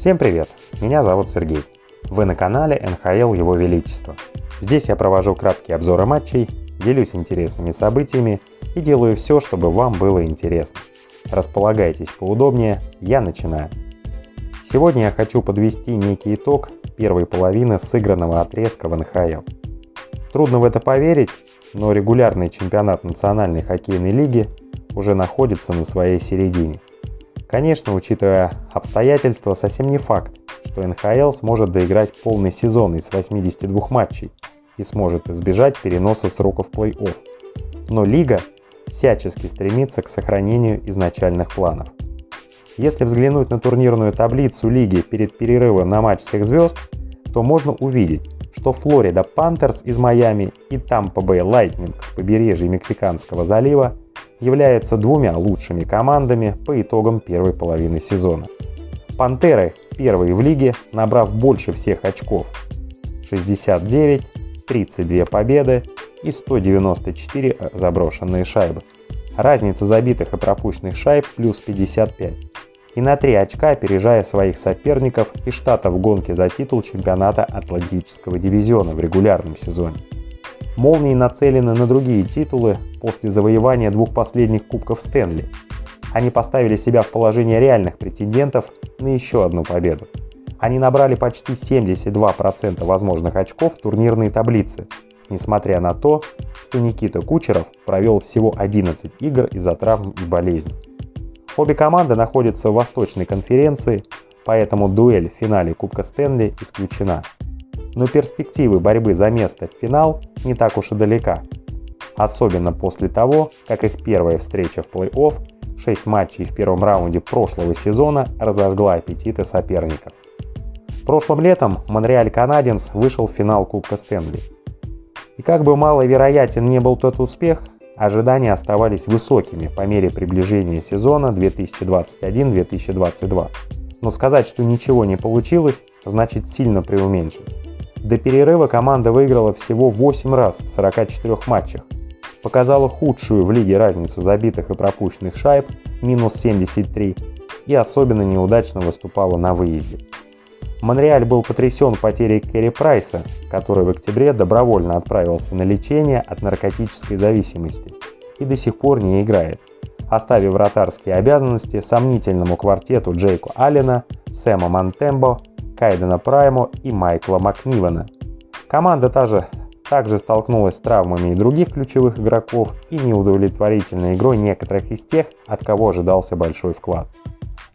Всем привет! Меня зовут Сергей. Вы на канале НХЛ Его Величество. Здесь я провожу краткие обзоры матчей, делюсь интересными событиями и делаю все, чтобы вам было интересно. Располагайтесь поудобнее, я начинаю. Сегодня я хочу подвести некий итог первой половины сыгранного отрезка в НХЛ. Трудно в это поверить, но регулярный чемпионат Национальной хоккейной лиги уже находится на своей середине – Конечно, учитывая обстоятельства, совсем не факт, что НХЛ сможет доиграть полный сезон из 82 матчей и сможет избежать переноса сроков плей-офф. Но лига всячески стремится к сохранению изначальных планов. Если взглянуть на турнирную таблицу лиги перед перерывом на матч всех звезд, то можно увидеть, что Флорида Пантерс из Майами и Тампа Бэй Лайтнинг с побережья Мексиканского залива являются двумя лучшими командами по итогам первой половины сезона. Пантеры первые в лиге, набрав больше всех очков. 69, 32 победы и 194 заброшенные шайбы. Разница забитых и пропущенных шайб плюс 55. И на 3 очка опережая своих соперников и штата в гонке за титул чемпионата Атлантического дивизиона в регулярном сезоне. Молнии нацелены на другие титулы после завоевания двух последних кубков Стэнли. Они поставили себя в положение реальных претендентов на еще одну победу. Они набрали почти 72% возможных очков в турнирной таблице, несмотря на то, что Никита Кучеров провел всего 11 игр из-за травм и болезней. Обе команды находятся в Восточной конференции, поэтому дуэль в финале Кубка Стэнли исключена но перспективы борьбы за место в финал не так уж и далека. Особенно после того, как их первая встреча в плей-офф, 6 матчей в первом раунде прошлого сезона разожгла аппетиты соперников. Прошлым летом Монреаль Канаденс вышел в финал Кубка Стэнли. И как бы маловероятен не был тот успех, ожидания оставались высокими по мере приближения сезона 2021-2022. Но сказать, что ничего не получилось, значит сильно преуменьшить. До перерыва команда выиграла всего 8 раз в 44 матчах. Показала худшую в лиге разницу забитых и пропущенных шайб – минус 73, и особенно неудачно выступала на выезде. Монреаль был потрясен потерей Керри Прайса, который в октябре добровольно отправился на лечение от наркотической зависимости и до сих пор не играет, оставив вратарские обязанности сомнительному квартету Джейку Аллена, Сэма Монтембо Кайдена Прайму и Майкла Макнивана. Команда также, также столкнулась с травмами и других ключевых игроков и неудовлетворительной игрой некоторых из тех, от кого ожидался большой вклад.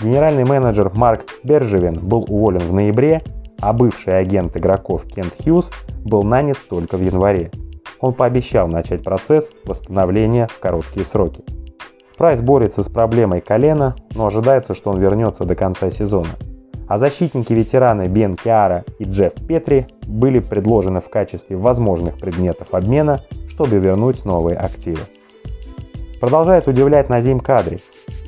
Генеральный менеджер Марк Бержевин был уволен в ноябре, а бывший агент игроков Кент Хьюз был нанят только в январе. Он пообещал начать процесс восстановления в короткие сроки. Прайс борется с проблемой колена, но ожидается, что он вернется до конца сезона а защитники-ветераны Бен Киара и Джефф Петри были предложены в качестве возможных предметов обмена, чтобы вернуть новые активы. Продолжает удивлять Назим Кадри.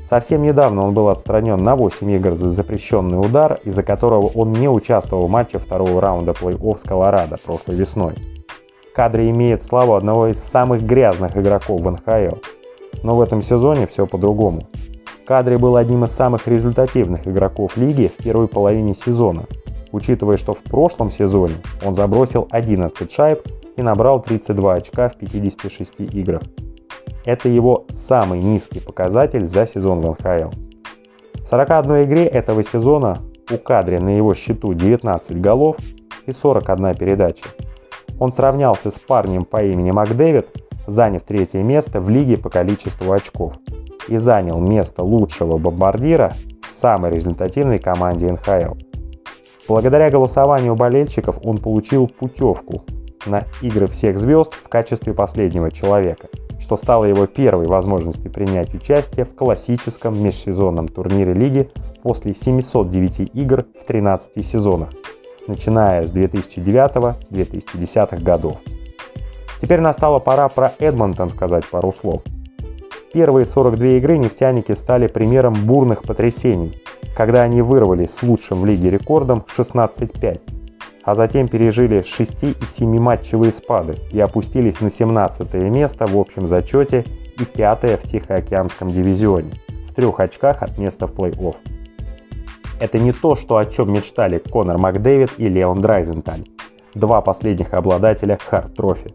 Совсем недавно он был отстранен на 8 игр за запрещенный удар, из-за которого он не участвовал в матче второго раунда плей-офф с Колорадо прошлой весной. Кадри имеет славу одного из самых грязных игроков в НХЛ. Но в этом сезоне все по-другому. Кадри был одним из самых результативных игроков лиги в первой половине сезона, учитывая, что в прошлом сезоне он забросил 11 шайб и набрал 32 очка в 56 играх. Это его самый низкий показатель за сезон в НХЛ. В 41 игре этого сезона у Кадри на его счету 19 голов и 41 передача. Он сравнялся с парнем по имени Макдэвид, заняв третье место в лиге по количеству очков – и занял место лучшего бомбардира в самой результативной команде НХЛ. Благодаря голосованию болельщиков он получил путевку на игры всех звезд в качестве последнего человека, что стало его первой возможностью принять участие в классическом межсезонном турнире лиги после 709 игр в 13 сезонах, начиная с 2009-2010 годов. Теперь настала пора про Эдмонтон сказать пару слов – Первые 42 игры нефтяники стали примером бурных потрясений, когда они вырвались с лучшим в лиге рекордом 16-5, а затем пережили 6 и 7 матчевые спады и опустились на 17 место в общем зачете и 5 в Тихоокеанском дивизионе, в трех очках от места в плей-офф. Это не то, что о чем мечтали Конор Макдэвид и Леон Драйзенталь, два последних обладателя Харт Трофи.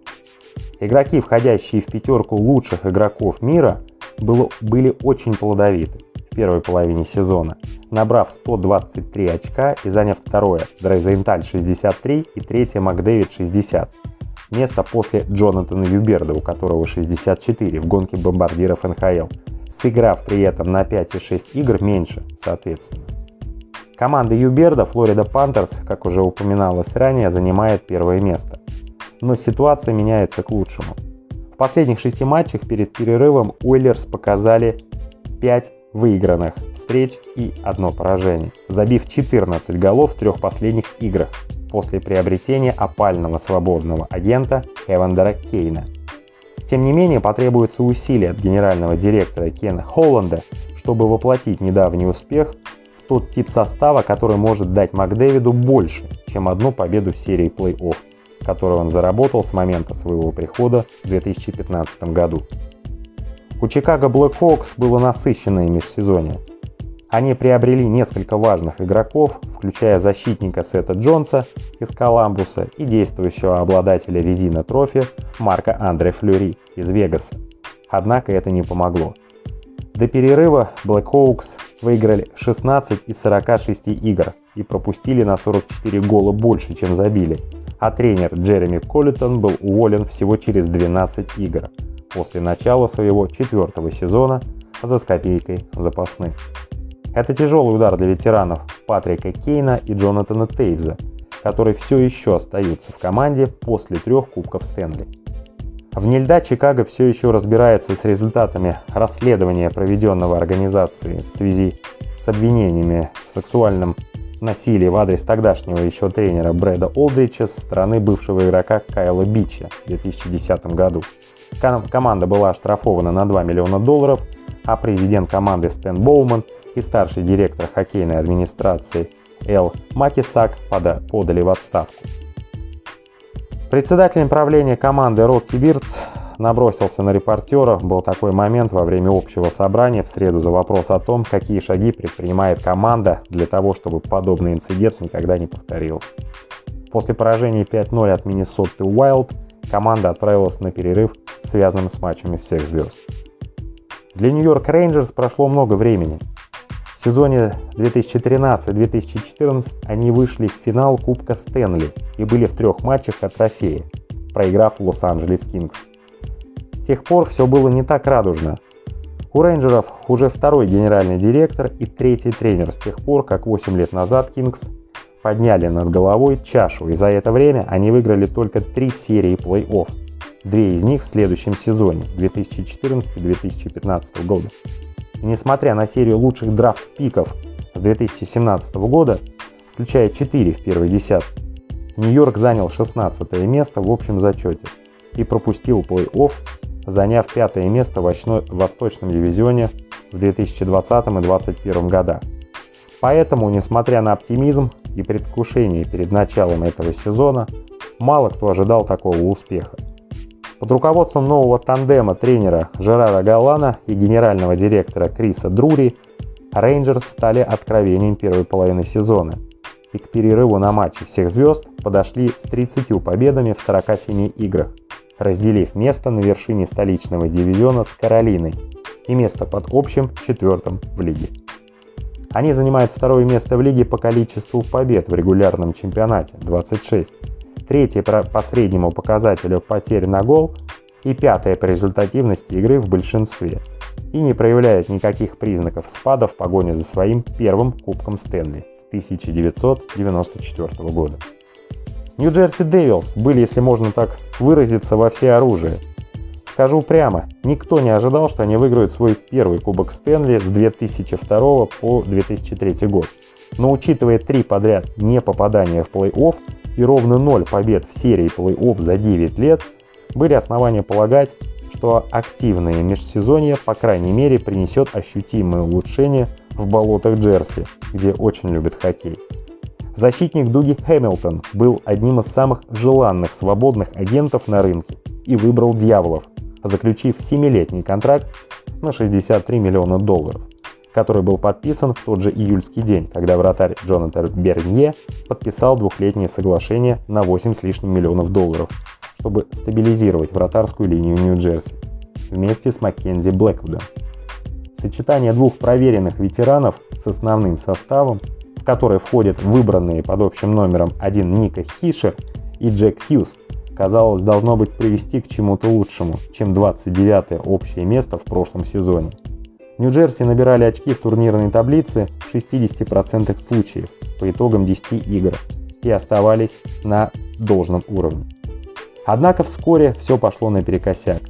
Игроки, входящие в пятерку лучших игроков мира, было, были очень плодовиты в первой половине сезона, набрав 123 очка и заняв второе Драйзенталь 63 и третье Макдэвид 60. Место после Джонатана Юберда, у которого 64 в гонке бомбардиров НХЛ, сыграв при этом на 5 и 6 игр меньше, соответственно. Команда Юберда, Флорида Пантерс, как уже упоминалось ранее, занимает первое место. Но ситуация меняется к лучшему. В последних шести матчах перед перерывом Уиллерс показали 5 выигранных встреч и одно поражение, забив 14 голов в трех последних играх после приобретения опального свободного агента Эвандера Кейна. Тем не менее, потребуется усилия от генерального директора Кена Холланда, чтобы воплотить недавний успех тот тип состава, который может дать Макдэвиду больше, чем одну победу в серии плей-офф, которую он заработал с момента своего прихода в 2015 году. У Чикаго Blackhawks было насыщенное межсезонье. Они приобрели несколько важных игроков, включая защитника Сета Джонса из Коламбуса и действующего обладателя резина трофи Марка Андре Флюри из Вегаса. Однако это не помогло. До перерыва Blackhawks выиграли 16 из 46 игр и пропустили на 44 гола больше, чем забили, а тренер Джереми Коллитон был уволен всего через 12 игр после начала своего четвертого сезона за скопейкой запасных. Это тяжелый удар для ветеранов Патрика Кейна и Джонатана Тейвза, которые все еще остаются в команде после трех Кубков Стэнли. Вне льда Чикаго все еще разбирается с результатами расследования, проведенного организацией в связи с обвинениями в сексуальном насилии в адрес тогдашнего еще тренера Брэда Олдрича со стороны бывшего игрока Кайла Бича в 2010 году. Команда была оштрафована на 2 миллиона долларов, а президент команды Стэн Боуман и старший директор хоккейной администрации Эл Макисак подали в отставку. Председателем правления команды Рокки Бирдс набросился на репортера. Был такой момент во время общего собрания в среду за вопрос о том, какие шаги предпринимает команда для того, чтобы подобный инцидент никогда не повторился. После поражения 5-0 от Миннесоты Уайлд команда отправилась на перерыв, связанным с матчами всех звезд. Для Нью-Йорк Рейнджерс прошло много времени. В сезоне 2013-2014 они вышли в финал Кубка Стэнли и были в трех матчах от трофея, проиграв Лос-Анджелес Кингс. Тех пор все было не так радужно. У рейнджеров уже второй генеральный директор и третий тренер с тех пор, как 8 лет назад Кингс подняли над головой чашу, и за это время они выиграли только три серии плей-офф. Две из них в следующем сезоне 2014-2015 года. И несмотря на серию лучших драфт-пиков с 2017 года, включая 4 в первой десятке, Нью-Йорк занял 16 место в общем зачете и пропустил плей-офф, заняв пятое место в Восточном дивизионе в 2020 и 2021 годах. Поэтому, несмотря на оптимизм и предвкушение перед началом этого сезона, мало кто ожидал такого успеха. Под руководством нового тандема тренера Жерара Галлана и генерального директора Криса Друри Рейнджерс стали откровением первой половины сезона и к перерыву на матче всех звезд подошли с 30 победами в 47 играх, разделив место на вершине столичного дивизиона с Каролиной и место под общим четвертым в лиге. Они занимают второе место в лиге по количеству побед в регулярном чемпионате – 26, третье по среднему показателю потерь на гол и пятое по результативности игры в большинстве, и не проявляет никаких признаков спада в погоне за своим первым Кубком Стэнли с 1994 года. Нью-Джерси Дэвилс были, если можно так выразиться, во все оружие. Скажу прямо, никто не ожидал, что они выиграют свой первый Кубок Стэнли с 2002 по 2003 год. Но учитывая три подряд не попадания в плей-офф и ровно ноль побед в серии плей-офф за 9 лет, были основания полагать, что активное межсезонье, по крайней мере, принесет ощутимое улучшение в болотах Джерси, где очень любят хоккей. Защитник Дуги Хэмилтон был одним из самых желанных свободных агентов на рынке и выбрал «Дьяволов», заключив 7-летний контракт на 63 миллиона долларов. который был подписан в тот же июльский день, когда вратарь Джонатан Бернье подписал двухлетнее соглашение на 8 с лишним миллионов долларов, чтобы стабилизировать вратарскую линию Нью-Джерси вместе с Маккензи Блэквудом. Сочетание двух проверенных ветеранов с основным составом, в который входят выбранные под общим номером один Ника Хишер и Джек Хьюз, казалось, должно быть привести к чему-то лучшему, чем 29-е общее место в прошлом сезоне. Нью-Джерси набирали очки в турнирной таблице в 60% случаев по итогам 10 игр и оставались на должном уровне. Однако вскоре все пошло наперекосяк.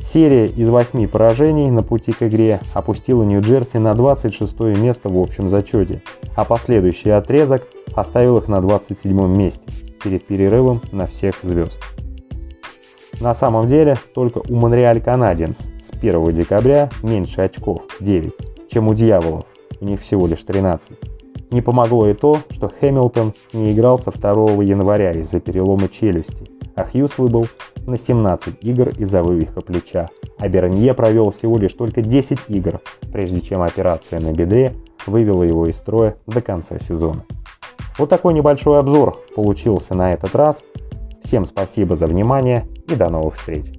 Серия из восьми поражений на пути к игре опустила Нью-Джерси на 26 место в общем зачете, а последующий отрезок оставил их на 27 месте перед перерывом на всех звезд. На самом деле, только у Монреаль Канадиенс с 1 декабря меньше очков, 9, чем у Дьяволов, у них всего лишь 13. Не помогло и то, что Хэмилтон не играл со 2 января из-за перелома челюсти, а Хьюз выбыл на 17 игр из-за вывиха плеча, а Бернье провел всего лишь только 10 игр, прежде чем операция на бедре вывела его из строя до конца сезона. Вот такой небольшой обзор получился на этот раз. Всем спасибо за внимание и до новых встреч!